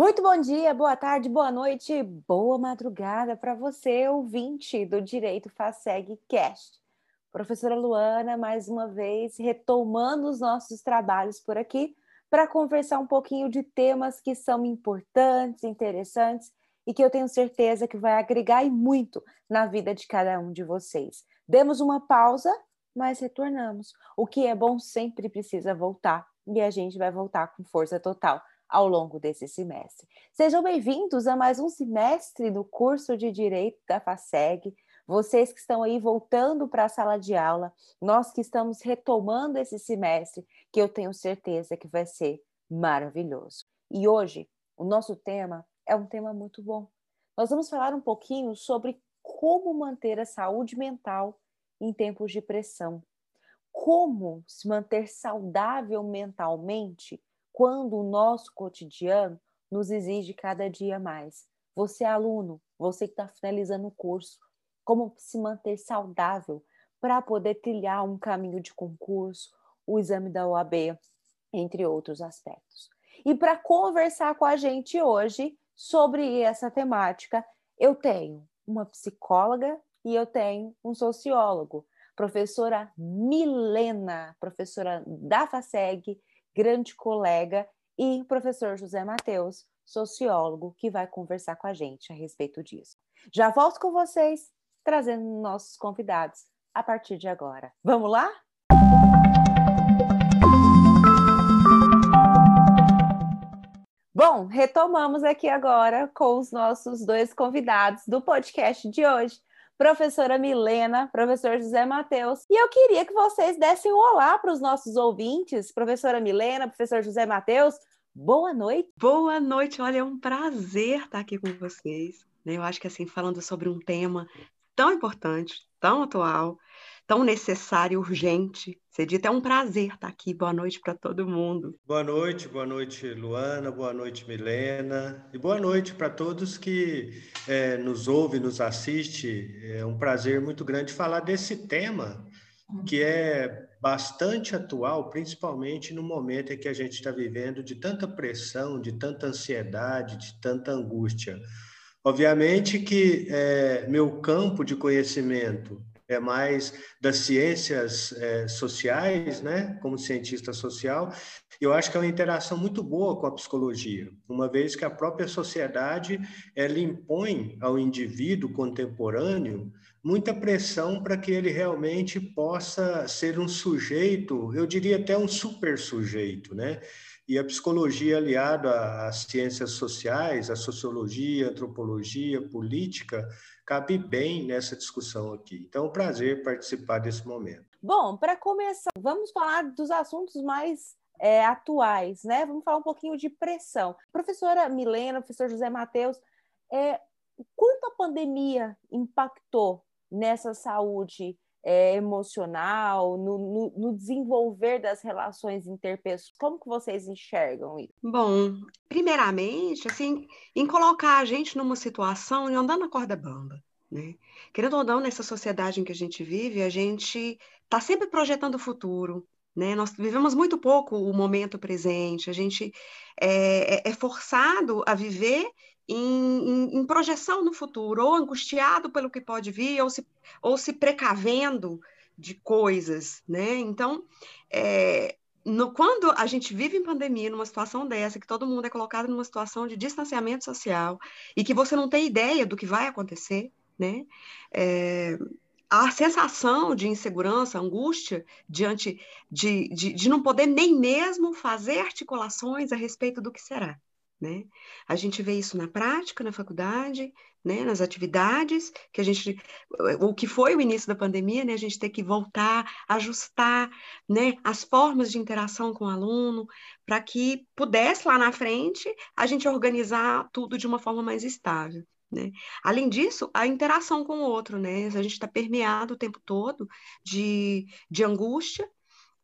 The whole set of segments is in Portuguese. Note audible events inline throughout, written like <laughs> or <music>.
Muito bom dia, boa tarde, boa noite, boa madrugada para você, ouvinte do Direito FASEG Cast. Professora Luana, mais uma vez, retomando os nossos trabalhos por aqui para conversar um pouquinho de temas que são importantes, interessantes e que eu tenho certeza que vai agregar e muito na vida de cada um de vocês. Demos uma pausa, mas retornamos. O que é bom sempre precisa voltar e a gente vai voltar com força total ao longo desse semestre. Sejam bem-vindos a mais um semestre do curso de Direito da FASEG. Vocês que estão aí voltando para a sala de aula, nós que estamos retomando esse semestre, que eu tenho certeza que vai ser maravilhoso. E hoje, o nosso tema é um tema muito bom. Nós vamos falar um pouquinho sobre como manter a saúde mental em tempos de pressão. Como se manter saudável mentalmente quando o nosso cotidiano nos exige cada dia mais. Você, aluno, você que está finalizando o curso, como se manter saudável para poder trilhar um caminho de concurso, o exame da OAB, entre outros aspectos. E para conversar com a gente hoje sobre essa temática, eu tenho uma psicóloga e eu tenho um sociólogo, professora Milena, professora da FASEG, grande colega, e professor José Mateus, sociólogo, que vai conversar com a gente a respeito disso. Já volto com vocês, trazendo nossos convidados a partir de agora. Vamos lá? Bom, retomamos aqui agora com os nossos dois convidados do podcast de hoje professora Milena, professor José Matheus. E eu queria que vocês dessem um olá para os nossos ouvintes, professora Milena, professor José Matheus. Boa noite. Boa noite, olha, é um prazer estar aqui com vocês. Né? Eu acho que assim, falando sobre um tema tão importante, tão atual, tão necessário, urgente. Ser dito é um prazer estar aqui. Boa noite para todo mundo. Boa noite, boa noite, Luana, boa noite, Milena, e boa noite para todos que é, nos ouvem, nos assiste. É um prazer muito grande falar desse tema que é bastante atual, principalmente no momento em que a gente está vivendo de tanta pressão, de tanta ansiedade, de tanta angústia. Obviamente que é, meu campo de conhecimento é mais das ciências é, sociais, né, como cientista social, eu acho que é uma interação muito boa com a psicologia, uma vez que a própria sociedade ela impõe ao indivíduo contemporâneo muita pressão para que ele realmente possa ser um sujeito, eu diria até um super sujeito, né? E a psicologia aliada às ciências sociais, a sociologia, antropologia, política, cabe bem nessa discussão aqui. Então, é um prazer participar desse momento. Bom, para começar, vamos falar dos assuntos mais é, atuais, né? Vamos falar um pouquinho de pressão. Professora Milena, professor José Matheus, é, quanto a pandemia impactou nessa saúde é, emocional, no, no, no, desenvolver das relações interpessoais? Como que vocês enxergam isso? Bom, primeiramente, assim, em colocar a gente numa situação de andar na corda bamba, né? Querendo ou não, nessa sociedade em que a gente vive, a gente está sempre projetando o futuro, né? Nós vivemos muito pouco o momento presente, a gente é, é, é forçado a viver em, em, em, projeção no futuro, ou angustiado pelo que pode vir, ou se, ou se precavendo de coisas, né? Então, é, no, quando a gente vive em pandemia, numa situação dessa, que todo mundo é colocado numa situação de distanciamento social e que você não tem ideia do que vai acontecer, né? É, a sensação de insegurança, angústia diante de, de, de não poder nem mesmo fazer articulações a respeito do que será. Né? A gente vê isso na prática, na faculdade, né? nas atividades, que a gente, o que foi o início da pandemia, né? a gente ter que voltar, ajustar né? as formas de interação com o aluno, para que pudesse lá na frente a gente organizar tudo de uma forma mais estável. Né? Além disso, a interação com o outro, né? A gente está permeado o tempo todo de, de angústia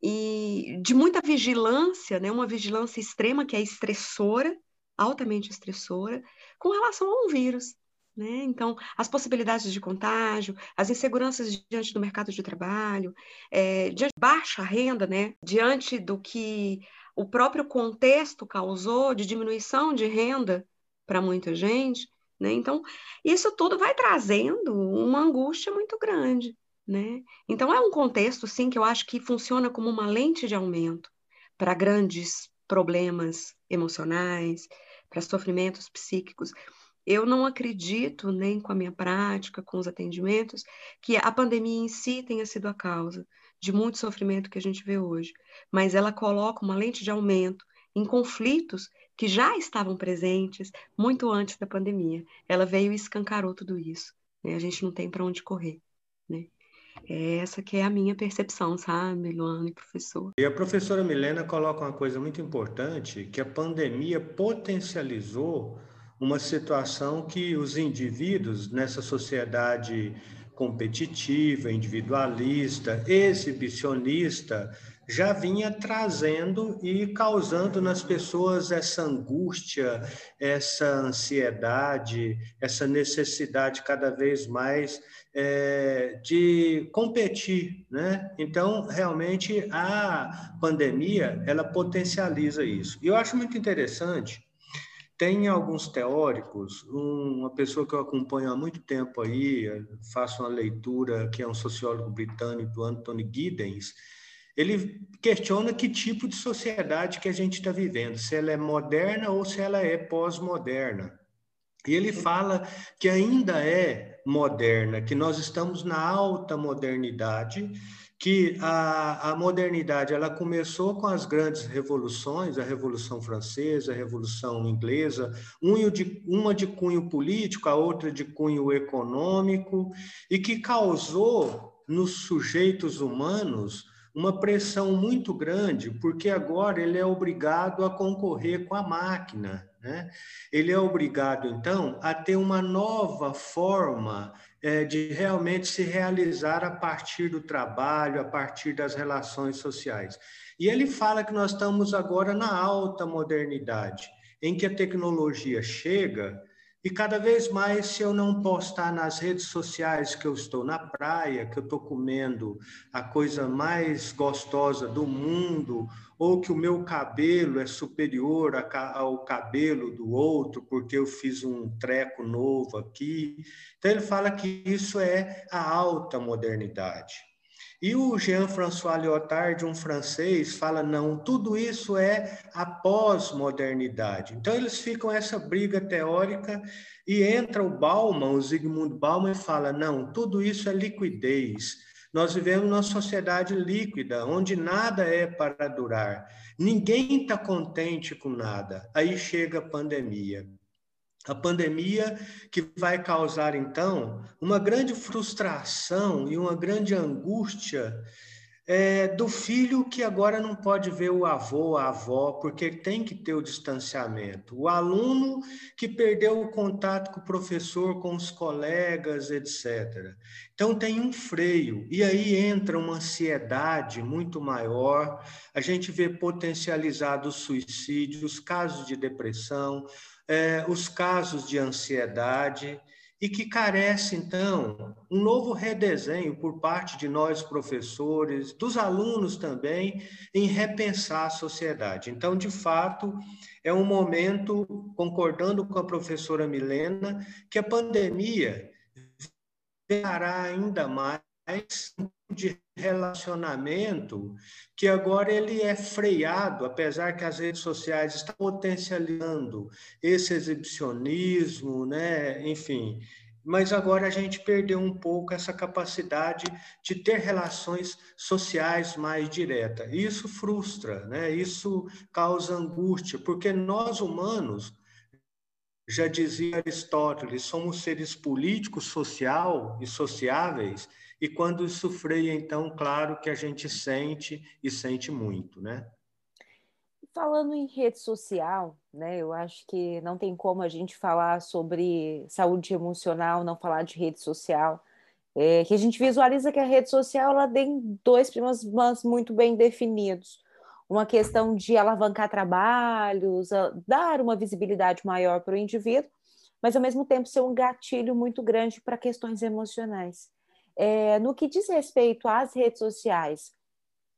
e de muita vigilância, né? Uma vigilância extrema que é estressora, altamente estressora, com relação a um vírus. Né? Então, as possibilidades de contágio, as inseguranças diante do mercado de trabalho, é, diante de baixa renda, né? diante do que o próprio contexto causou de diminuição de renda para muita gente. Né? Então, isso tudo vai trazendo uma angústia muito grande. Né? Então, é um contexto, sim, que eu acho que funciona como uma lente de aumento para grandes problemas emocionais, para sofrimentos psíquicos. Eu não acredito, nem com a minha prática, com os atendimentos, que a pandemia em si tenha sido a causa de muito sofrimento que a gente vê hoje, mas ela coloca uma lente de aumento em conflitos que já estavam presentes muito antes da pandemia. Ela veio e escancarou tudo isso. Né? A gente não tem para onde correr. Essa que é a minha percepção, sabe, Luana e professor? E a professora Milena coloca uma coisa muito importante, que a pandemia potencializou uma situação que os indivíduos nessa sociedade competitiva, individualista, exibicionista, já vinha trazendo e causando nas pessoas essa angústia, essa ansiedade, essa necessidade cada vez mais é, de competir, né? Então, realmente, a pandemia, ela potencializa isso. E eu acho muito interessante tem alguns teóricos, uma pessoa que eu acompanho há muito tempo aí, faço uma leitura, que é um sociólogo britânico, Anthony Giddens, ele questiona que tipo de sociedade que a gente está vivendo, se ela é moderna ou se ela é pós-moderna. E ele fala que ainda é moderna, que nós estamos na alta modernidade, que a, a modernidade ela começou com as grandes revoluções, a Revolução Francesa, a Revolução Inglesa, de, uma de cunho político, a outra de cunho econômico, e que causou nos sujeitos humanos uma pressão muito grande, porque agora ele é obrigado a concorrer com a máquina. Né? Ele é obrigado, então, a ter uma nova forma é, de realmente se realizar a partir do trabalho, a partir das relações sociais. E ele fala que nós estamos agora na alta modernidade, em que a tecnologia chega e cada vez mais, se eu não postar nas redes sociais que eu estou na praia, que eu estou comendo a coisa mais gostosa do mundo, ou que o meu cabelo é superior ao cabelo do outro, porque eu fiz um treco novo aqui. Então, ele fala que isso é a alta modernidade. E o Jean-François Lyotard, um francês, fala: não, tudo isso é a pós-modernidade. Então, eles ficam essa briga teórica e entra o Bauman, o Zygmunt Bauman, e fala: não, tudo isso é liquidez. Nós vivemos numa sociedade líquida, onde nada é para durar. Ninguém está contente com nada. Aí chega a pandemia. A pandemia que vai causar, então, uma grande frustração e uma grande angústia é, do filho que agora não pode ver o avô, a avó, porque tem que ter o distanciamento. O aluno que perdeu o contato com o professor, com os colegas, etc. Então tem um freio, e aí entra uma ansiedade muito maior. A gente vê potencializados suicídios, casos de depressão, é, os casos de ansiedade e que carece, então, um novo redesenho por parte de nós, professores, dos alunos também, em repensar a sociedade. Então, de fato, é um momento, concordando com a professora Milena, que a pandemia verá ainda mais de relacionamento que agora ele é freado, apesar que as redes sociais estão potencializando esse exibicionismo, né? Enfim, mas agora a gente perdeu um pouco essa capacidade de ter relações sociais mais diretas. Isso frustra, né? Isso causa angústia, porque nós humanos já dizia Aristóteles, somos seres políticos, social e sociáveis e quando isso freia, então, claro que a gente sente e sente muito, né? Falando em rede social, né? Eu acho que não tem como a gente falar sobre saúde emocional, não falar de rede social. É, que a gente visualiza que a rede social ela tem dois primas muito bem definidos. Uma questão de alavancar trabalhos, dar uma visibilidade maior para o indivíduo, mas ao mesmo tempo ser um gatilho muito grande para questões emocionais. É, no que diz respeito às redes sociais,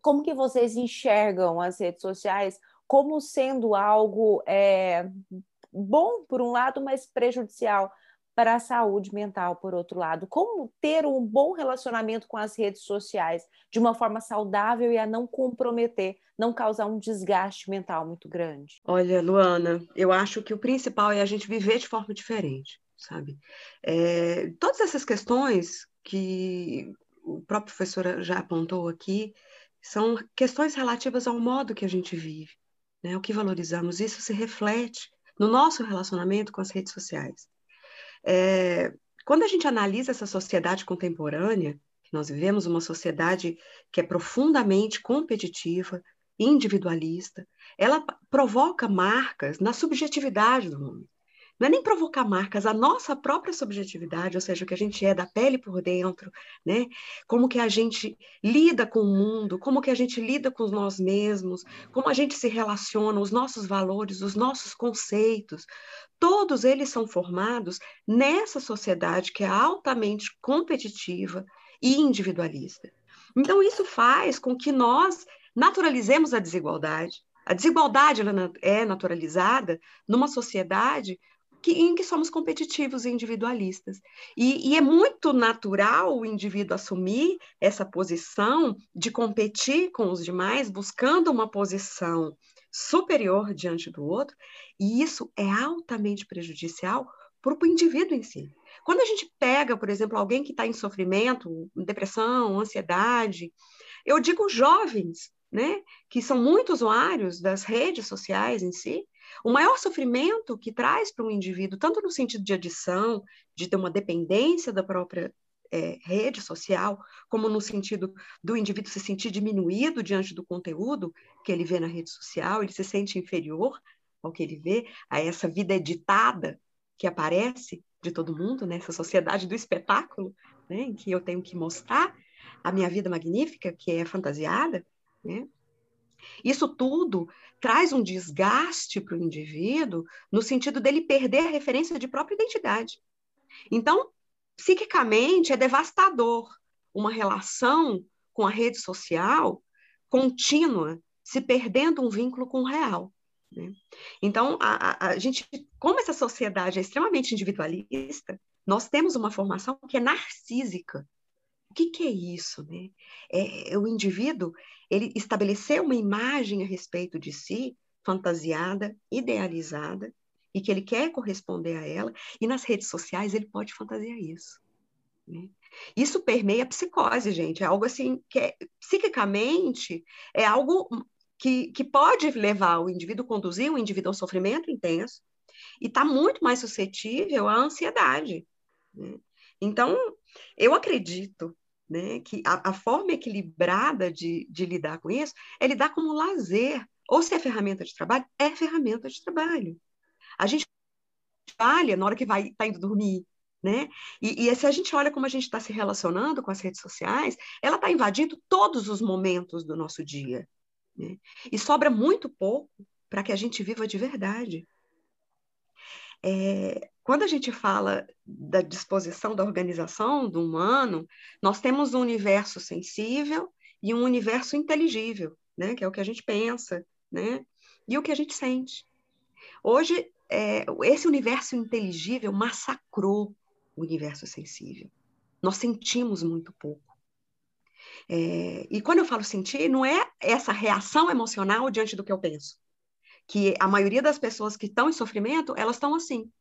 como que vocês enxergam as redes sociais como sendo algo é, bom por um lado, mas prejudicial para a saúde mental, por outro lado. Como ter um bom relacionamento com as redes sociais de uma forma saudável e a não comprometer, não causar um desgaste mental muito grande? Olha, Luana, eu acho que o principal é a gente viver de forma diferente, sabe? É, todas essas questões que o próprio professor já apontou aqui são questões relativas ao modo que a gente vive, né? O que valorizamos, isso se reflete no nosso relacionamento com as redes sociais. É, quando a gente analisa essa sociedade contemporânea, nós vivemos uma sociedade que é profundamente competitiva, individualista, ela provoca marcas na subjetividade do homem. Não é nem provocar marcas, a nossa própria subjetividade, ou seja, o que a gente é da pele por dentro, né? Como que a gente lida com o mundo, como que a gente lida com nós mesmos, como a gente se relaciona, os nossos valores, os nossos conceitos, todos eles são formados nessa sociedade que é altamente competitiva e individualista. Então, isso faz com que nós naturalizemos a desigualdade. A desigualdade é naturalizada numa sociedade que, em que somos competitivos e individualistas. E, e, é muito natural o indivíduo assumir essa posição de competir com os demais, buscando uma posição superior diante do outro, e isso é altamente prejudicial para o indivíduo em si. Quando a gente pega, por exemplo, alguém que está em sofrimento, depressão, ansiedade, eu digo jovens, né, que são muito usuários das redes sociais em si, o maior sofrimento que traz para um indivíduo, tanto no sentido de adição, de ter uma dependência da própria é, rede social, como no sentido do indivíduo se sentir diminuído diante do conteúdo que ele vê na rede social, ele se sente inferior ao que ele vê, a essa vida editada que aparece de todo mundo, nessa sociedade do espetáculo, né, em que eu tenho que mostrar a minha vida magnífica, que é fantasiada, né? Isso tudo traz um desgaste para o indivíduo no sentido dele perder a referência de própria identidade. Então, psiquicamente é devastador uma relação com a rede social contínua, se perdendo um vínculo com o real. Né? Então, a, a, a, gente, como essa sociedade é extremamente individualista, nós temos uma formação que é narcísica. O que, que é isso? Né? É, é, o indivíduo ele estabeleceu uma imagem a respeito de si, fantasiada, idealizada, e que ele quer corresponder a ela, e nas redes sociais ele pode fantasiar isso. Né? Isso permeia a psicose, gente, é algo assim que é, psiquicamente é algo que, que pode levar o indivíduo, conduzir o indivíduo ao sofrimento intenso, e está muito mais suscetível à ansiedade. Né? Então, eu acredito né, que a, a, forma equilibrada de, de lidar com isso é lidar como lazer, ou se é ferramenta de trabalho, é ferramenta de trabalho. A gente falha na hora que vai tá indo dormir, né? E, e se a gente olha como a gente está se relacionando com as redes sociais, ela está invadindo todos os momentos do nosso dia. Né? E sobra muito pouco para que a gente viva de verdade. É, quando a gente fala da disposição da organização do humano, nós temos um universo sensível e um universo inteligível, né? que é o que a gente pensa, né? e o que a gente sente. Hoje, é, esse universo inteligível massacrou o universo sensível. Nós sentimos muito pouco. É, e quando eu falo sentir, não é essa reação emocional diante do que eu penso. Que a maioria das pessoas que estão em sofrimento, elas estão assim.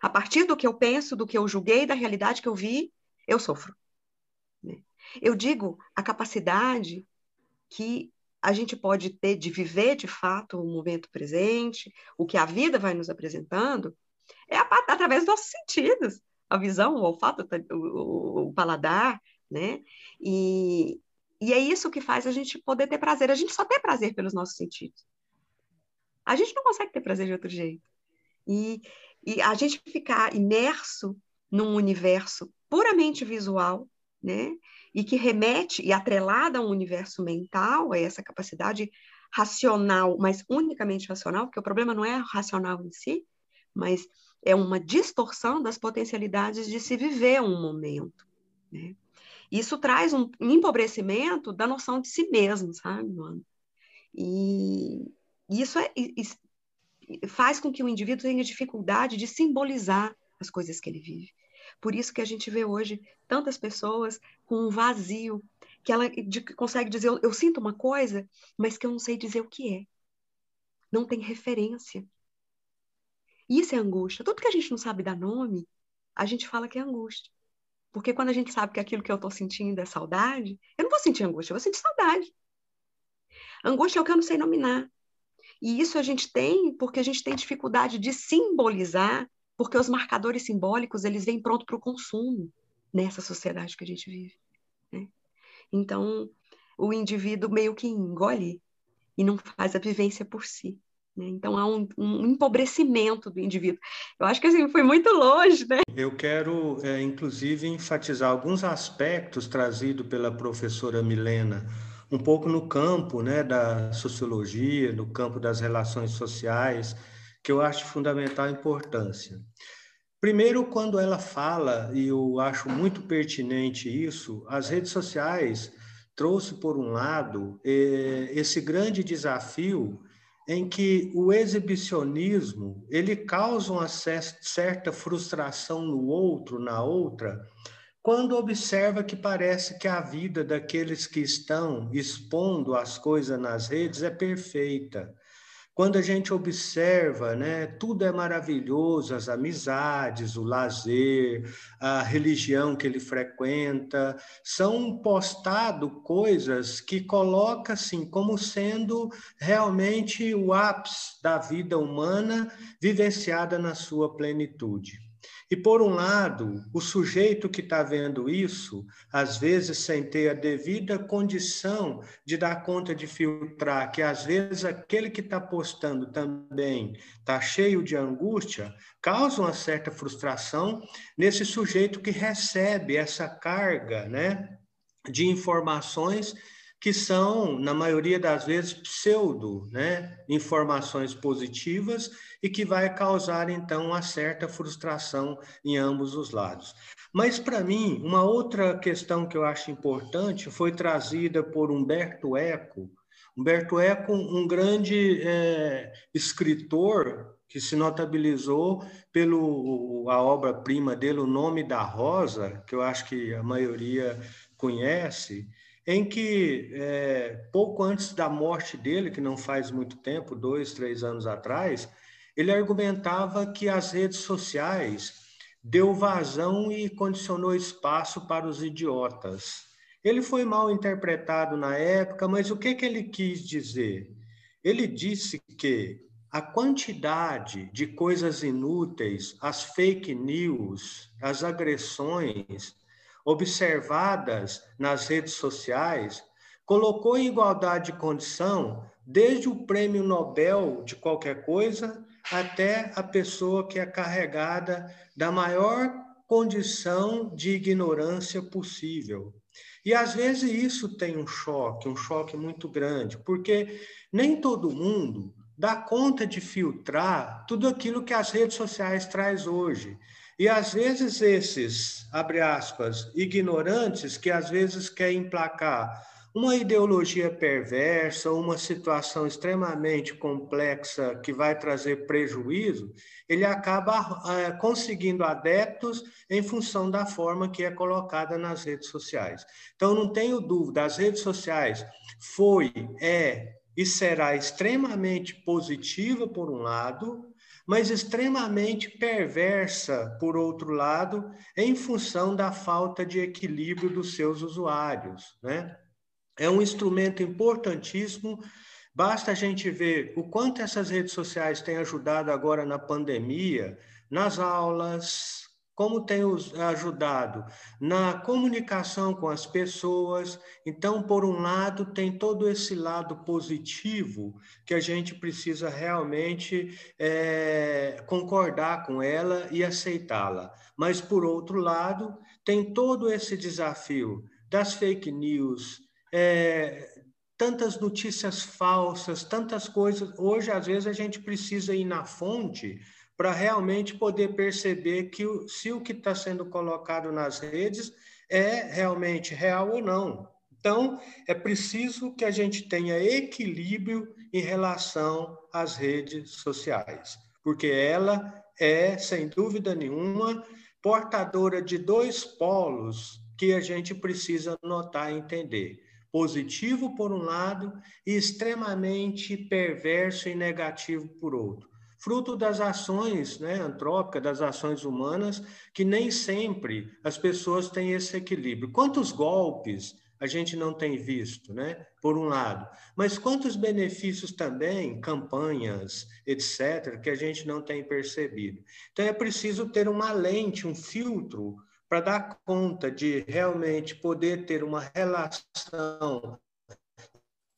A partir do que eu penso, do que eu julguei, da realidade que eu vi, eu sofro. Né? Eu digo a capacidade que a gente pode ter de viver de fato o momento presente, o que a vida vai nos apresentando, é a, através dos nossos sentidos, a visão, o olfato, o, o paladar, né? E, e é isso que faz a gente poder ter prazer. A gente só tem prazer pelos nossos sentidos. A gente não consegue ter prazer de outro jeito. E, e a gente ficar imerso num universo puramente visual, né? e que remete e atrelada a um universo mental, a essa capacidade racional, mas unicamente racional, porque o problema não é racional em si, mas é uma distorção das potencialidades de se viver um momento. Né? Isso traz um empobrecimento da noção de si mesmo, sabe, mano? E isso é, faz com que o indivíduo tenha dificuldade de simbolizar as coisas que ele vive. Por isso que a gente vê hoje tantas pessoas com um vazio, que ela de, consegue dizer, eu, eu sinto uma coisa, mas que eu não sei dizer o que é. Não tem referência. Isso é angústia. Tudo que a gente não sabe dar nome, a gente fala que é angústia. Porque quando a gente sabe que aquilo que eu estou sentindo é saudade, eu não vou sentir angústia, eu vou sentir saudade. Angústia é o que eu não sei nominar. E isso a gente tem porque a gente tem dificuldade de simbolizar, porque os marcadores simbólicos eles vêm pronto para o consumo nessa sociedade que a gente vive. Né? Então, o indivíduo meio que engole e não faz a vivência por si. Né? Então há um, um, empobrecimento do indivíduo. Eu acho que assim foi muito longe, né? Eu quero, é, inclusive, enfatizar alguns aspectos trazidos pela professora Milena, um pouco no campo, né, da sociologia, no campo das relações sociais, que eu acho fundamental importância. Primeiro, quando ela fala, e eu acho muito pertinente isso, as redes sociais trouxe, por um lado, é, esse grande desafio em que o exibicionismo ele causa uma certa frustração no outro, na outra, quando observa que parece que a vida daqueles que estão expondo as coisas nas redes é perfeita. Quando a gente observa, né, tudo é maravilhoso, as amizades, o lazer, a religião que ele frequenta, são postado coisas que coloca assim como sendo realmente o ápice da vida humana vivenciada na sua plenitude. E, por um lado, o sujeito que está vendo isso, às vezes sem ter a devida condição de dar conta de filtrar, que às vezes aquele que está postando também está cheio de angústia, causa uma certa frustração nesse sujeito que recebe essa carga né, de informações que são, na maioria das vezes, pseudo, né? informações positivas e que vai causar, então, uma certa frustração em ambos os lados. Mas, para mim, uma outra questão que eu acho importante foi trazida por Humberto Eco. Humberto Eco, um grande é, escritor que se notabilizou pelo a obra-prima dele, O Nome da Rosa, que eu acho que a maioria conhece, em que, é, pouco antes da morte dele, que não faz muito tempo, dois, três anos atrás, ele argumentava que as redes sociais deu vazão e condicionou espaço para os idiotas. Ele foi mal interpretado na época, mas o que, que ele quis dizer? Ele disse que a quantidade de coisas inúteis, as fake news, as agressões, observadas nas redes sociais, colocou em igualdade de condição desde o prêmio Nobel de qualquer coisa até a pessoa que é carregada da maior condição de ignorância possível. E às vezes isso tem um choque, um choque muito grande, porque nem todo mundo dá conta de filtrar tudo aquilo que as redes sociais traz hoje. E às vezes esses, abre aspas, ignorantes que às vezes querem emplacar uma ideologia perversa, uma situação extremamente complexa que vai trazer prejuízo, ele acaba é, conseguindo adeptos em função da forma que é colocada nas redes sociais. Então, não tenho dúvida, as redes sociais foi, é e será extremamente positiva, por um lado, mas extremamente perversa, por outro lado, em função da falta de equilíbrio dos seus usuários. Né? É um instrumento importantíssimo. Basta a gente ver o quanto essas redes sociais têm ajudado agora na pandemia, nas aulas, como tem ajudado na comunicação com as pessoas. Então, por um lado, tem todo esse lado positivo que a gente precisa realmente é, concordar com ela e aceitá-la. Mas, por outro lado, tem todo esse desafio das fake news, é, tantas notícias falsas, tantas coisas. Hoje, às vezes, a gente precisa ir na fonte para realmente poder perceber que se o que está sendo colocado nas redes é realmente real ou não. Então, é preciso que a gente tenha equilíbrio em relação às redes sociais, porque ela é, sem dúvida nenhuma, portadora de dois polos que a gente precisa notar e entender. Positivo por um lado e extremamente perverso e negativo por outro. Fruto das ações né, antrópicas, das ações humanas, que nem sempre as pessoas têm esse equilíbrio. Quantos golpes a gente não tem visto, né? Por um lado. Mas quantos benefícios também, campanhas, etc., que a gente não tem percebido. Então é preciso ter uma lente, um filtro, para dar conta de realmente poder ter uma relação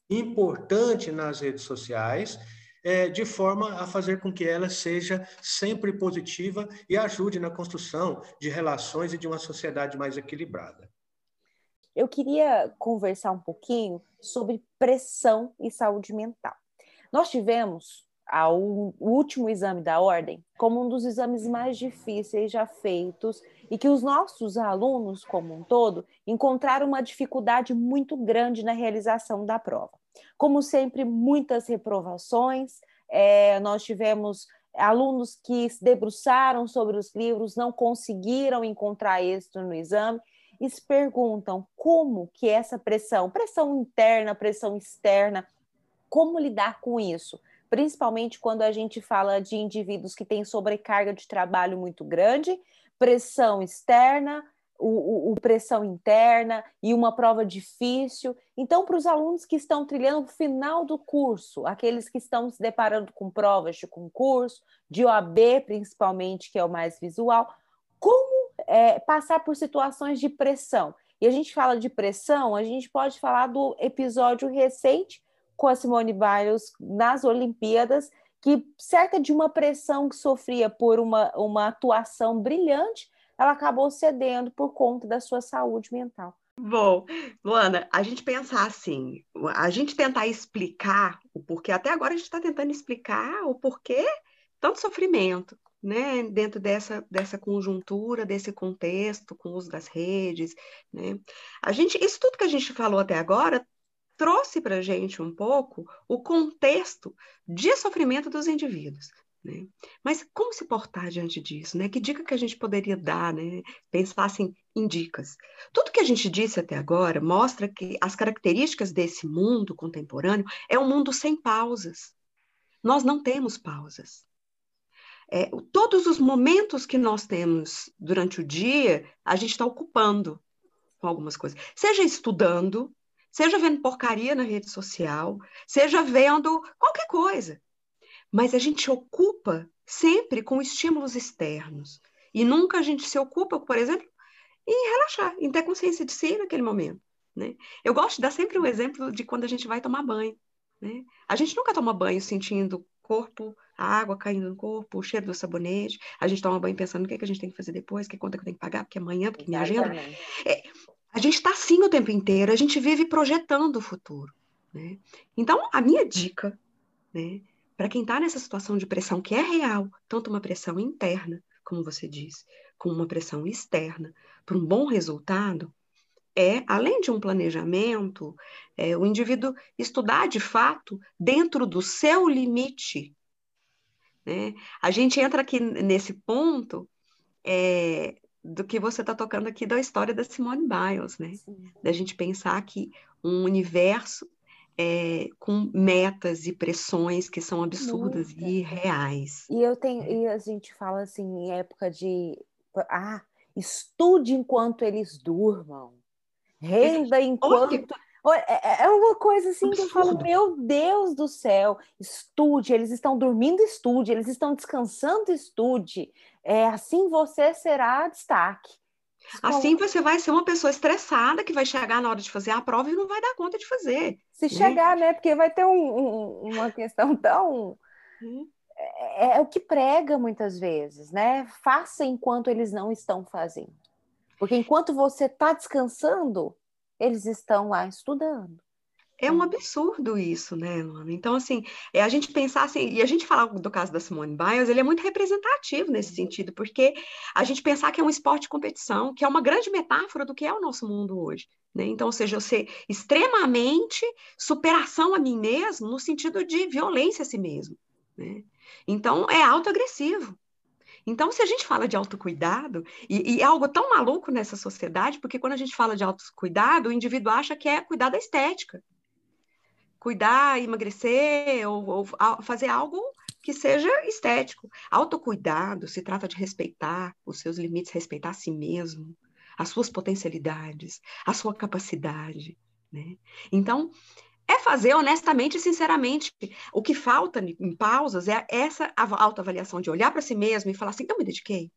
importante nas redes sociais, é, de forma a fazer com que ela seja sempre positiva e ajude na construção de relações e de uma sociedade mais equilibrada. Eu queria conversar um pouquinho sobre pressão e saúde mental. Nós tivemos o último exame da ordem como um dos exames mais difíceis já feitos e que os nossos alunos, como um todo, encontraram uma dificuldade muito grande na realização da prova. Como sempre, muitas reprovações, é, nós tivemos alunos que se debruçaram sobre os livros, não conseguiram encontrar êxito no exame e se perguntam como que essa pressão, pressão interna, pressão externa, como lidar com isso? Principalmente quando a gente fala de indivíduos que têm sobrecarga de trabalho muito grande, pressão externa, o, o, o, pressão interna e uma prova difícil. Então, para os alunos que estão trilhando o final do curso, aqueles que estão se deparando com provas de concurso, de OAB principalmente, que é o mais visual, como é, passar por situações de pressão. E a gente fala de pressão, a gente pode falar do episódio recente com a Simone Biles nas Olimpíadas, que cerca de uma pressão que sofria por uma, uma atuação brilhante, ela acabou cedendo por conta da sua saúde mental. Bom, Luana, a gente pensar assim, a gente tentar explicar o porquê, até agora a gente está tentando explicar o porquê tanto sofrimento, né, dentro dessa, dessa conjuntura, desse contexto, com o uso das redes, né? A gente, isso tudo que a gente falou até agora trouxe para a gente um pouco o contexto de sofrimento dos indivíduos. Né? Mas como se portar diante disso? Né? Que dica que a gente poderia dar? Né? Pensar assim, em dicas. Tudo que a gente disse até agora mostra que as características desse mundo contemporâneo é um mundo sem pausas. Nós não temos pausas. É, todos os momentos que nós temos durante o dia, a gente está ocupando com algumas coisas. Seja estudando, seja vendo porcaria na rede social, seja vendo qualquer coisa. Mas a gente ocupa sempre com estímulos externos. E nunca a gente se ocupa, por exemplo, em relaxar, em ter consciência de si naquele momento. Né? Eu gosto de dar sempre o um exemplo de quando a gente vai tomar banho. Né? A gente nunca toma banho sentindo corpo, a água caindo no corpo, o cheiro do sabonete. A gente toma banho pensando o que, é que a gente tem que fazer depois, que conta que eu tenho que pagar, porque amanhã, porque minha agenda. É, a gente está assim o tempo inteiro, a gente vive projetando o futuro. Né? Então, a minha dica, né, para quem está nessa situação de pressão que é real, tanto uma pressão interna, como você disse, como uma pressão externa, para um bom resultado, é, além de um planejamento, é, o indivíduo estudar de fato dentro do seu limite. Né? A gente entra aqui nesse ponto é, do que você está tocando aqui da história da Simone Biles, né? Sim. Da gente pensar que um universo é, com metas e pressões que são absurdas Muita. e reais. E eu tenho, e a gente fala assim, em época de ah, estude enquanto eles durmam. Renda enquanto. É, é, é uma coisa assim que eu falo, meu Deus do céu, estude, eles estão dormindo, estude, eles estão descansando, estude. É, assim você será destaque. Assim você vai ser uma pessoa estressada que vai chegar na hora de fazer a prova e não vai dar conta de fazer. Se né? chegar, né? Porque vai ter um, um, uma questão tão. Hum. É, é, o que prega muitas vezes, né? Faça enquanto eles não estão fazendo. Porque enquanto você está descansando, eles estão lá estudando. É um absurdo isso, né, Luana? Então, assim, é a gente pensar assim, e a gente falar do caso da Simone Biles, ele é muito representativo nesse sentido, porque a gente pensar que é um esporte de competição, que é uma grande metáfora do que é o nosso mundo hoje. Né? Então, ou seja, eu ser extremamente superação a mim mesmo, no sentido de violência a si mesmo. Né? Então, é autoagressivo. Então, se a gente fala de autocuidado, e, e é algo tão maluco nessa sociedade, porque quando a gente fala de autocuidado, o indivíduo acha que é cuidar da estética cuidar, emagrecer ou, ou fazer algo que seja estético. Autocuidado se trata de respeitar os seus limites, respeitar a si mesmo, as suas potencialidades, a sua capacidade. Né? Então, é fazer honestamente e sinceramente. O que falta em pausas é essa autoavaliação de olhar para si mesmo e falar assim: eu me dediquei?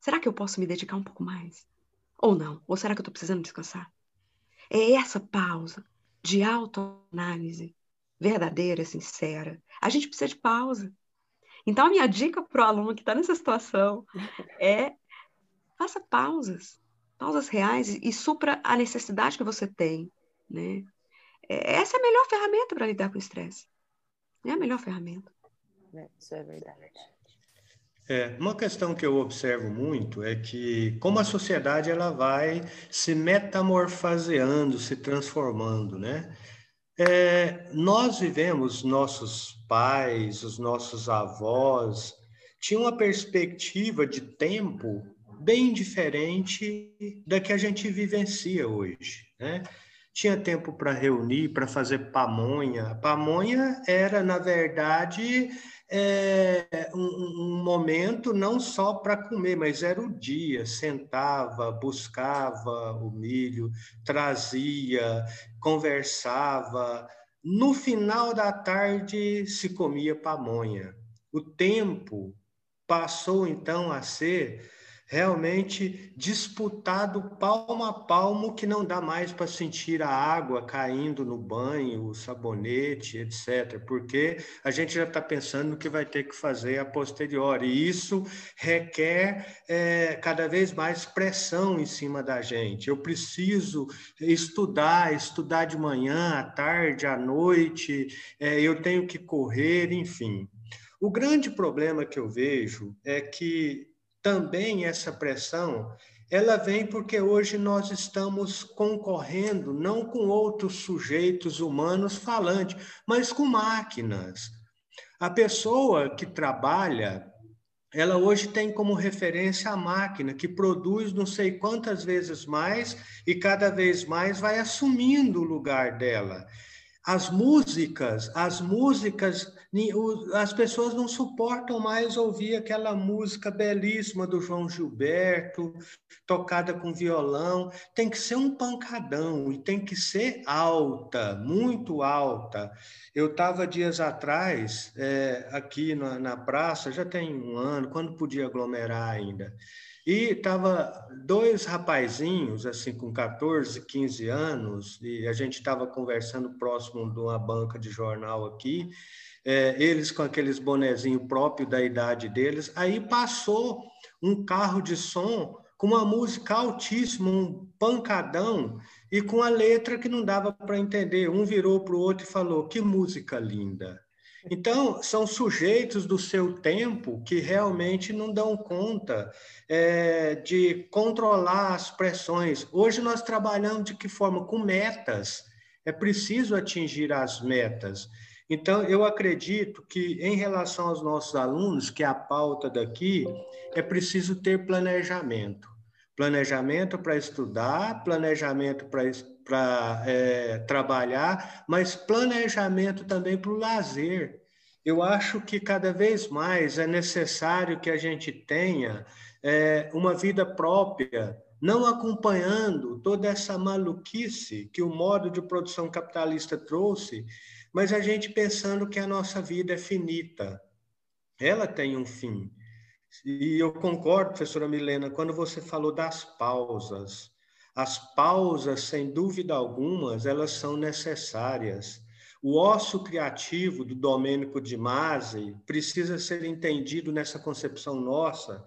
Será que eu posso me dedicar um pouco mais? Ou não? Ou será que eu estou precisando descansar? É essa pausa de autoanálise verdadeira, sincera. A gente precisa de pausa. Então, a minha dica para o aluno que está nessa situação é faça pausas, pausas reais e supra a necessidade que você tem. Né? É, essa é a melhor ferramenta para lidar com o estresse. É a melhor ferramenta. É, isso é verdade. É, uma questão que eu observo muito é que como a sociedade ela vai se metamorfoseando, se transformando, né? É, nós vivemos, nossos pais, os nossos avós, tinham uma perspectiva de tempo bem diferente da que a gente vivencia hoje, né? Tinha tempo para reunir, para fazer pamonha. Pamonha era, na verdade, é, um, um, momento não só para comer, mas era o dia. Sentava, buscava o milho, trazia, conversava. No final da tarde se comia pamonha. O tempo passou então a ser realmente disputado palmo a palmo, que não dá mais para sentir a água caindo no banho, o sabonete, etc., porque a gente já está pensando no que vai ter que fazer a posteriori. E isso requer é, cada vez mais pressão em cima da gente. Eu preciso estudar, estudar de manhã, à tarde, à noite, é, eu tenho que correr, enfim. O grande problema que eu vejo é que também essa pressão, ela vem porque hoje nós estamos concorrendo não com outros sujeitos humanos falantes, mas com máquinas. A pessoa que trabalha, ela hoje tem como referência a máquina que produz não sei quantas vezes mais e cada vez mais vai assumindo o lugar dela. As músicas, as músicas as pessoas não suportam mais ouvir aquela música belíssima do João Gilberto, tocada com violão. Tem que ser um pancadão e tem que ser alta, muito alta. Eu estava dias atrás, é, aqui na, na praça, já tem um ano, quando podia aglomerar ainda. E tava dois rapazinhos, assim, com 14, 15 anos, e a gente estava conversando próximo de uma banca de jornal aqui, é, eles com aqueles bonezinho próprio da idade deles. Aí passou um carro de som com uma música altíssima, um pancadão, e com a letra que não dava para entender. Um virou para o outro e falou: Que música linda! Então, são sujeitos do seu tempo que realmente não dão conta é, de controlar as pressões. Hoje nós trabalhamos de que forma? Com metas. É preciso atingir as metas. Então, eu acredito que, em relação aos nossos alunos, que é a pauta daqui, é preciso ter planejamento. Planejamento para estudar, planejamento para é, trabalhar, mas planejamento também para o lazer. Eu acho que cada vez mais é necessário que a gente tenha é, uma vida própria, não acompanhando toda essa maluquice que o modo de produção capitalista trouxe mas a gente pensando que a nossa vida é finita. Ela tem um fim. E eu concordo, professora Milena, quando você falou das pausas. As pausas, sem dúvida alguma, elas são necessárias. O osso criativo do Domênico de Masi precisa ser entendido nessa concepção nossa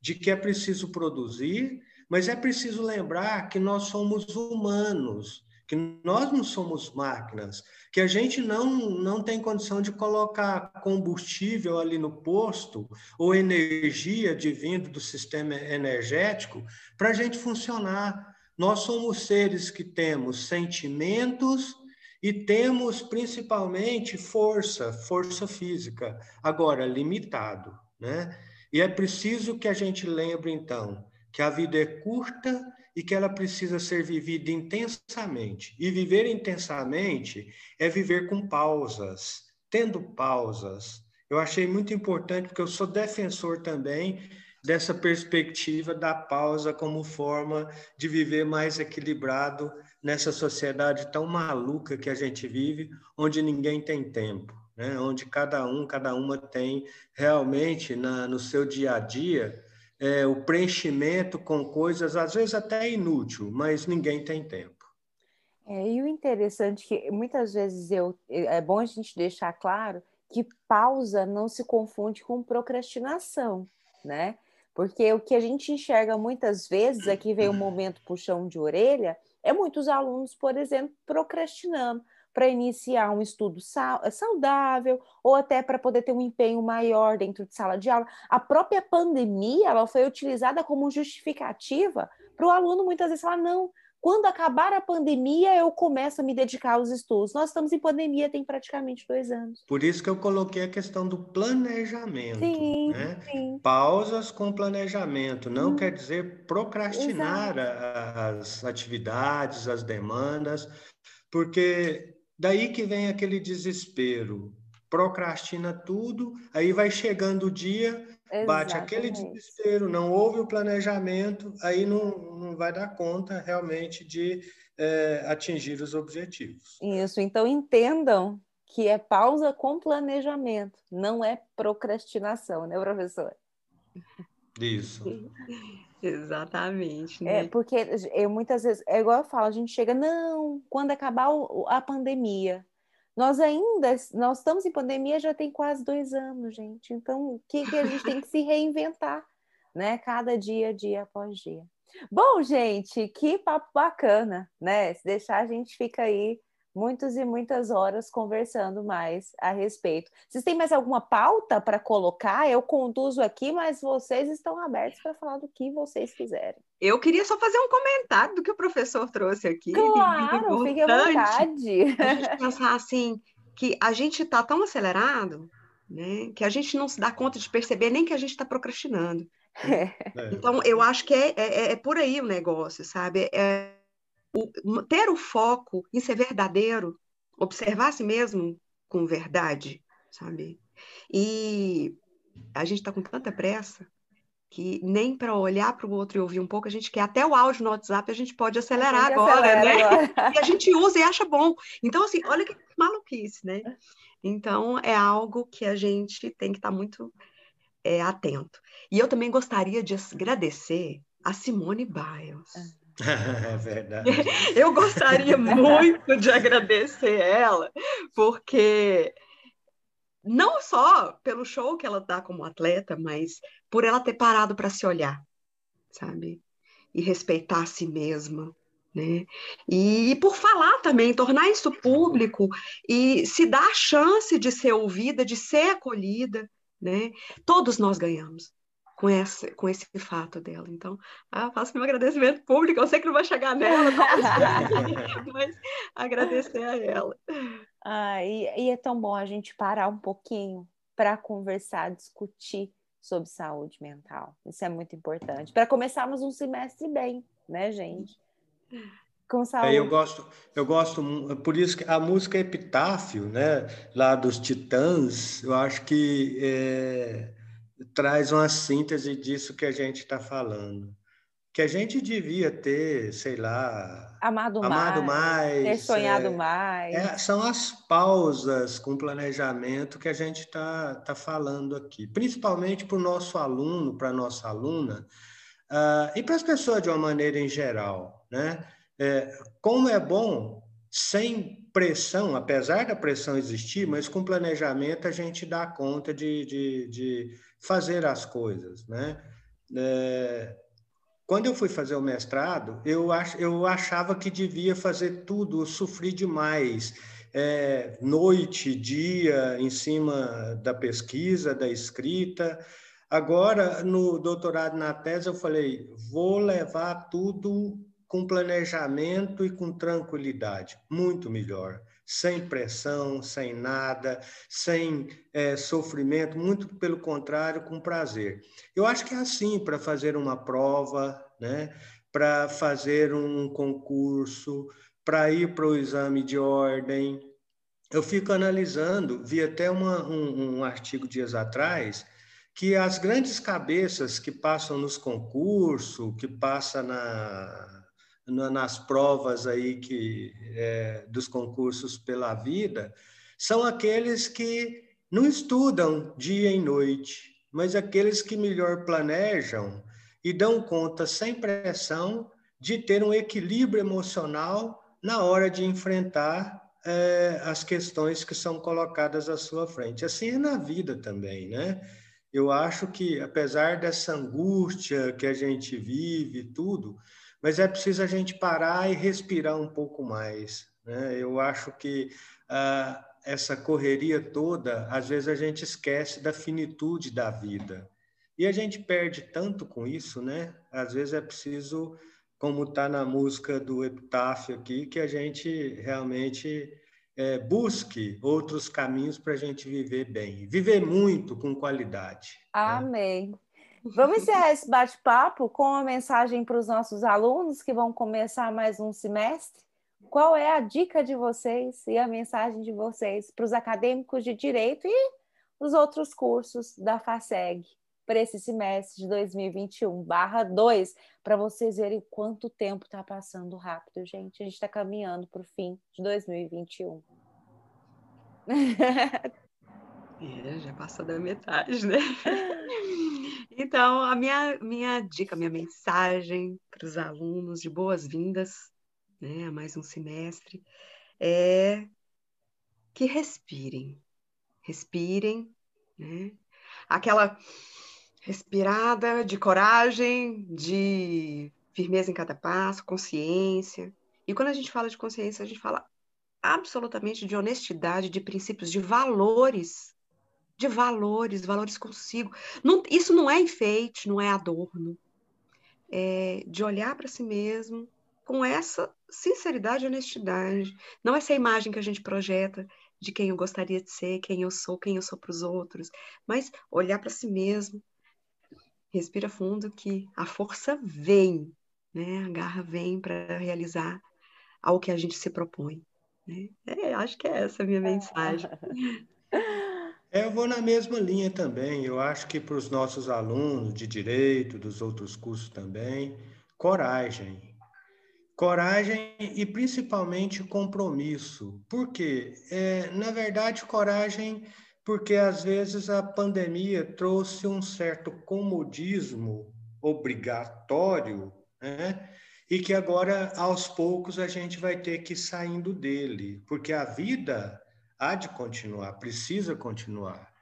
de que é preciso produzir, mas é preciso lembrar que nós somos humanos que nós não somos máquinas, que a gente não, não tem condição de colocar combustível ali no posto ou energia vindo do sistema energético para a gente funcionar. Nós somos seres que temos sentimentos e temos principalmente força, força física, agora limitado, né? E é preciso que a gente lembre então que a vida é curta e que ela precisa ser vivida intensamente. E viver intensamente é viver com pausas, tendo pausas. Eu achei muito importante, porque eu sou defensor também dessa perspectiva da pausa como forma de viver mais equilibrado nessa sociedade tão maluca que a gente vive, onde ninguém tem tempo, né? onde cada um, cada uma tem realmente na, no seu dia a dia é, o preenchimento com coisas, às vezes até inútil, mas ninguém tem tempo. É, e o interessante é que muitas vezes eu, é bom a gente deixar claro que pausa não se confunde com procrastinação, né? Porque o que a gente enxerga muitas vezes, aqui vem um momento puxão de orelha, é muitos alunos, por exemplo, procrastinando para iniciar um estudo eh, saudável ou até para poder ter um empenho maior dentro de sala de aula. A própria pandemia ela foi utilizada como justificativa para o aluno muitas vezes falar não. Quando acabar a pandemia, eu começo a me dedicar aos estudos. Nós estamos em pandemia tem praticamente dois anos. Por isso que eu coloquei a questão do planejamento. Sim, né? sim. Pausas com planejamento. Não hum. quer dizer procrastinar Exato. as atividades, as demandas, porque Daí que vem aquele desespero. Procrastina tudo, aí vai chegando o dia, Exatamente. bate aquele desespero, não houve o planejamento, aí não, não vai dar conta realmente de é, atingir os objetivos. Isso, então entendam que é pausa com planejamento, não é procrastinação, né, professor? Isso. <laughs> Exatamente. É, né? É, porque eu muitas vezes, é igual eu falo, a gente chega, não, quando acabar a pandemia. Nós ainda, nós estamos em pandemia já tem quase dois anos, gente. Então, o que, que a gente tem que se reinventar, né? Cada dia, dia após dia. Bom, gente, que papo bacana, né? Se deixar, a gente fica aí muitas e muitas horas conversando mais a respeito. Vocês têm mais alguma pauta para colocar? Eu conduzo aqui, mas vocês estão abertos para falar do que vocês quiserem. Eu queria só fazer um comentário do que o professor trouxe aqui. Claro, fique à vontade. A gente pensar assim, que a gente está tão acelerado, né, que a gente não se dá conta de perceber nem que a gente está procrastinando. <laughs> É. Então, eu acho que é, é, é, por aí o negócio, sabe? É, o, ter o foco em ser verdadeiro, observar a si mesmo com verdade, sabe? E a gente está com tanta pressa que nem para olhar para o outro e ouvir um pouco, a gente quer até o áudio no WhatsApp, a gente pode acelerar gente agora, né? Agora. <laughs> e a gente usa e acha bom. Então, assim, olha que maluquice, né? Então, é algo que a gente tem que estar tá muito é, atento. E eu também gostaria de agradecer a Simone Biles. É verdade. <laughs> Eu gostaria muito de agradecer ela, porque não só pelo show que ela dá como atleta, mas por ela ter parado para se olhar, sabe? E respeitar a si mesma, né? E, e, por falar também, tornar isso público e se dar a chance de ser ouvida, de ser acolhida, né? Todos nós ganhamos com esse, com esse fato dela. Então, ah, faço meu agradecimento público. Eu sei que não vai chegar nela, <laughs> mas agradecer a ela. Ah, e, e é tão bom a gente parar um pouquinho para conversar, discutir sobre saúde mental. Isso é muito importante. Para começarmos um semestre bem, né, gente? Com saúde. É, eu gosto, eu gosto, por isso que a música Epitáfio, né, lá dos Titãs, eu acho que é, traz uma síntese disso que a gente está falando. Que a gente devia ter, sei lá. Amado, amado mais, mais. Ter sonhado é, mais. É, são as pausas com planejamento que a gente está tá falando aqui. Principalmente para o nosso aluno, para a nossa aluna, uh, e para as pessoas de uma maneira em geral. Né? É, como é bom, sem pressão, apesar da pressão existir, mas com planejamento a gente dá conta de, de, de fazer as coisas, né? É, quando eu fui fazer o mestrado, eu, ach, eu achava que devia fazer tudo, eu sofri demais. É, noite, dia, em cima da pesquisa, da escrita. Agora, no doutorado na tese, eu falei: vou levar tudo com planejamento e com tranquilidade, muito melhor sem pressão, sem nada, sem é, sofrimento, muito pelo contrário, com prazer. Eu acho que é assim para fazer uma prova, né? para fazer um concurso, para ir para o exame de ordem. Eu fico analisando, vi até uma, um, um artigo dias atrás, que as grandes cabeças que passam nos concursos, que passam na, nas provas aí que é, dos concursos pela vida são aqueles que não estudam dia e noite, mas aqueles que melhor planejam e dão conta sem pressão de ter um equilíbrio emocional na hora de enfrentar é, as questões que são colocadas à sua frente. Assim é na vida também, né? Eu acho que, apesar dessa angústia que a gente vive, tudo, mas é preciso a gente parar e respirar um pouco mais. Né? Eu acho que ah, essa correria toda, às vezes a gente esquece da finitude da vida. E a gente perde tanto com isso, né? Às vezes é preciso, como está na música do Epitáfio aqui, que a gente realmente é, busque outros caminhos para a gente viver bem. Viver muito com qualidade. Né? Amém. Né? Vamos encerrar esse bate-papo com uma mensagem para os nossos alunos que vão começar mais um semestre. Qual é a dica de vocês e a mensagem de vocês para os acadêmicos de direito e os outros cursos da FASEG para esse semestre de 2021/2, para vocês verem quanto tempo está passando rápido, gente. A gente está caminhando para o fim de 2021. <laughs> É, já passou da metade, né? <laughs> Então, a minha, minha dica, minha mensagem para os alunos de boas-vindas né, a mais um semestre é que respirem. Respirem, né? Aquela respirada de coragem, de firmeza em cada passo, consciência. E quando a gente fala de consciência, a gente fala absolutamente de honestidade, de princípios, de valores de valores, valores consigo. Não, isso não é enfeite, não é adorno. É de olhar para si mesmo com essa sinceridade e honestidade. Não essa imagem que a gente projeta de quem eu gostaria de ser, quem eu sou, quem eu sou para os outros, mas olhar para si mesmo. Respira fundo que a força vem, né? A garra vem para realizar ao que a gente se propõe. Né? É, acho que é essa a minha mensagem. <laughs> É, eu vou na mesma linha também. Eu acho que para os nossos alunos de direito, dos outros cursos também, coragem. Coragem e principalmente compromisso. Por quê? É, na verdade, coragem, porque às vezes a pandemia trouxe um certo comodismo obrigatório, né? E que agora, aos poucos, a gente vai ter que ir saindo dele, porque a vida há de continuar, precisa continuar.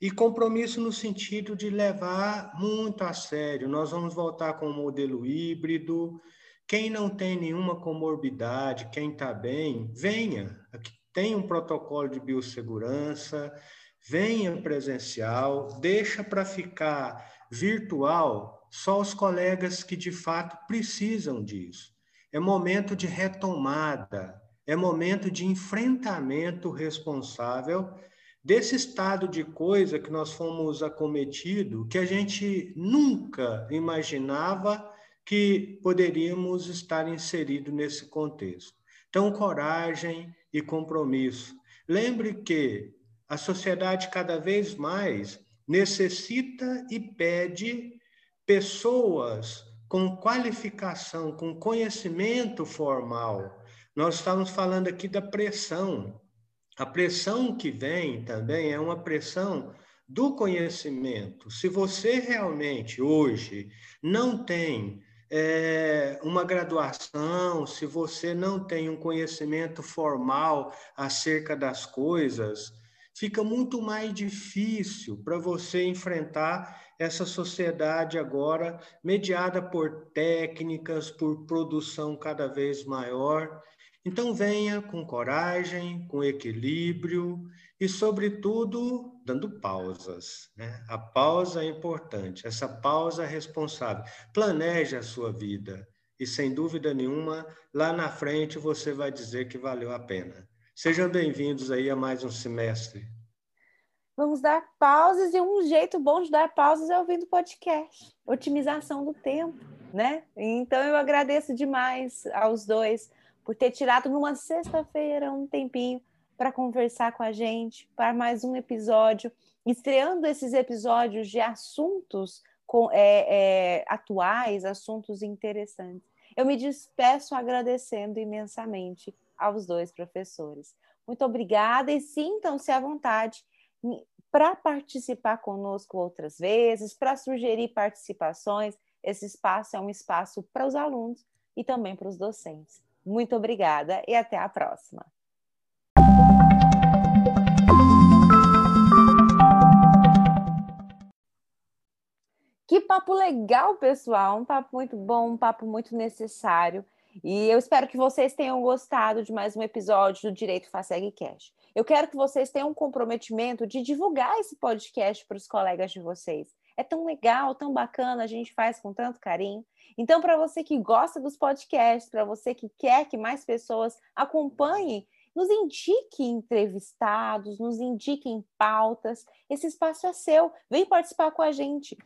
E compromisso no sentido de levar muito a sério. Nós vamos voltar com o modelo híbrido. Quem não tem nenhuma comorbidade, quem está bem, venha. Aqui tem um protocolo de biossegurança, venha presencial, deixa para ficar virtual só os colegas que de fato precisam disso. É momento de retomada, é momento de enfrentamento responsável desse estado de coisa que nós fomos acometido, que a gente nunca imaginava que poderíamos estar inserido nesse contexto. Então, coragem e compromisso. Lembre que a sociedade cada vez mais necessita e pede pessoas com qualificação, com conhecimento formal, nós estamos falando aqui da pressão. A pressão que vem também é uma pressão do conhecimento. Se você realmente hoje não tem é, uma graduação, se você não tem um conhecimento formal acerca das coisas, fica muito mais difícil para você enfrentar essa sociedade agora mediada por técnicas, por produção cada vez maior. Então, venha com coragem, com equilíbrio e, sobretudo, dando pausas. Né? A pausa é importante, essa pausa é responsável. Planeje a sua vida e, sem dúvida nenhuma, lá na frente você vai dizer que valeu a pena. Sejam bem-vindos aí a mais um semestre. Vamos dar pausas e um jeito bom de dar pausas é ouvindo podcast, otimização do tempo, né? Então eu agradeço demais aos dois por ter tirado numa sexta-feira um tempinho para conversar com a gente, para mais um episódio, estreando esses episódios de assuntos com, é, é, atuais, assuntos interessantes. Eu me despeço agradecendo imensamente aos dois professores. Muito obrigada e sintam-se à vontade para participar conosco outras vezes, para sugerir participações. Esse espaço é um espaço para os alunos e também para os docentes. Muito obrigada e até a próxima. Que papo legal, pessoal! Um papo muito bom, um papo muito necessário. E eu espero que vocês tenham gostado de mais um episódio do Direito Faceg Cash. Eu quero que vocês tenham um comprometimento de divulgar esse podcast para os colegas de vocês. É tão legal, tão bacana, a gente faz com tanto carinho. Então, para você que gosta dos podcasts, para você que quer que mais pessoas acompanhem, nos indique entrevistados, nos indiquem pautas. Esse espaço é seu. Vem participar com a gente.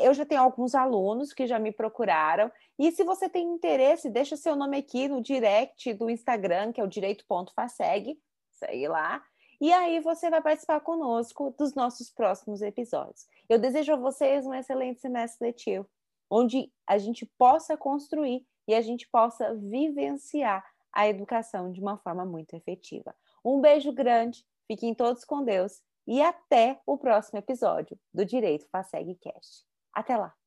Eu já tenho alguns alunos que já me procuraram. E se você tem interesse, deixa seu nome aqui no direct do Instagram, que é o direito.faceg segue lá. E aí você vai participar conosco dos nossos próximos episódios. Eu desejo a vocês um excelente semestre letivo, onde a gente possa construir e a gente possa vivenciar a educação de uma forma muito efetiva. Um beijo grande, fiquem todos com Deus e até o próximo episódio do Direito Faceg Cast. Até lá!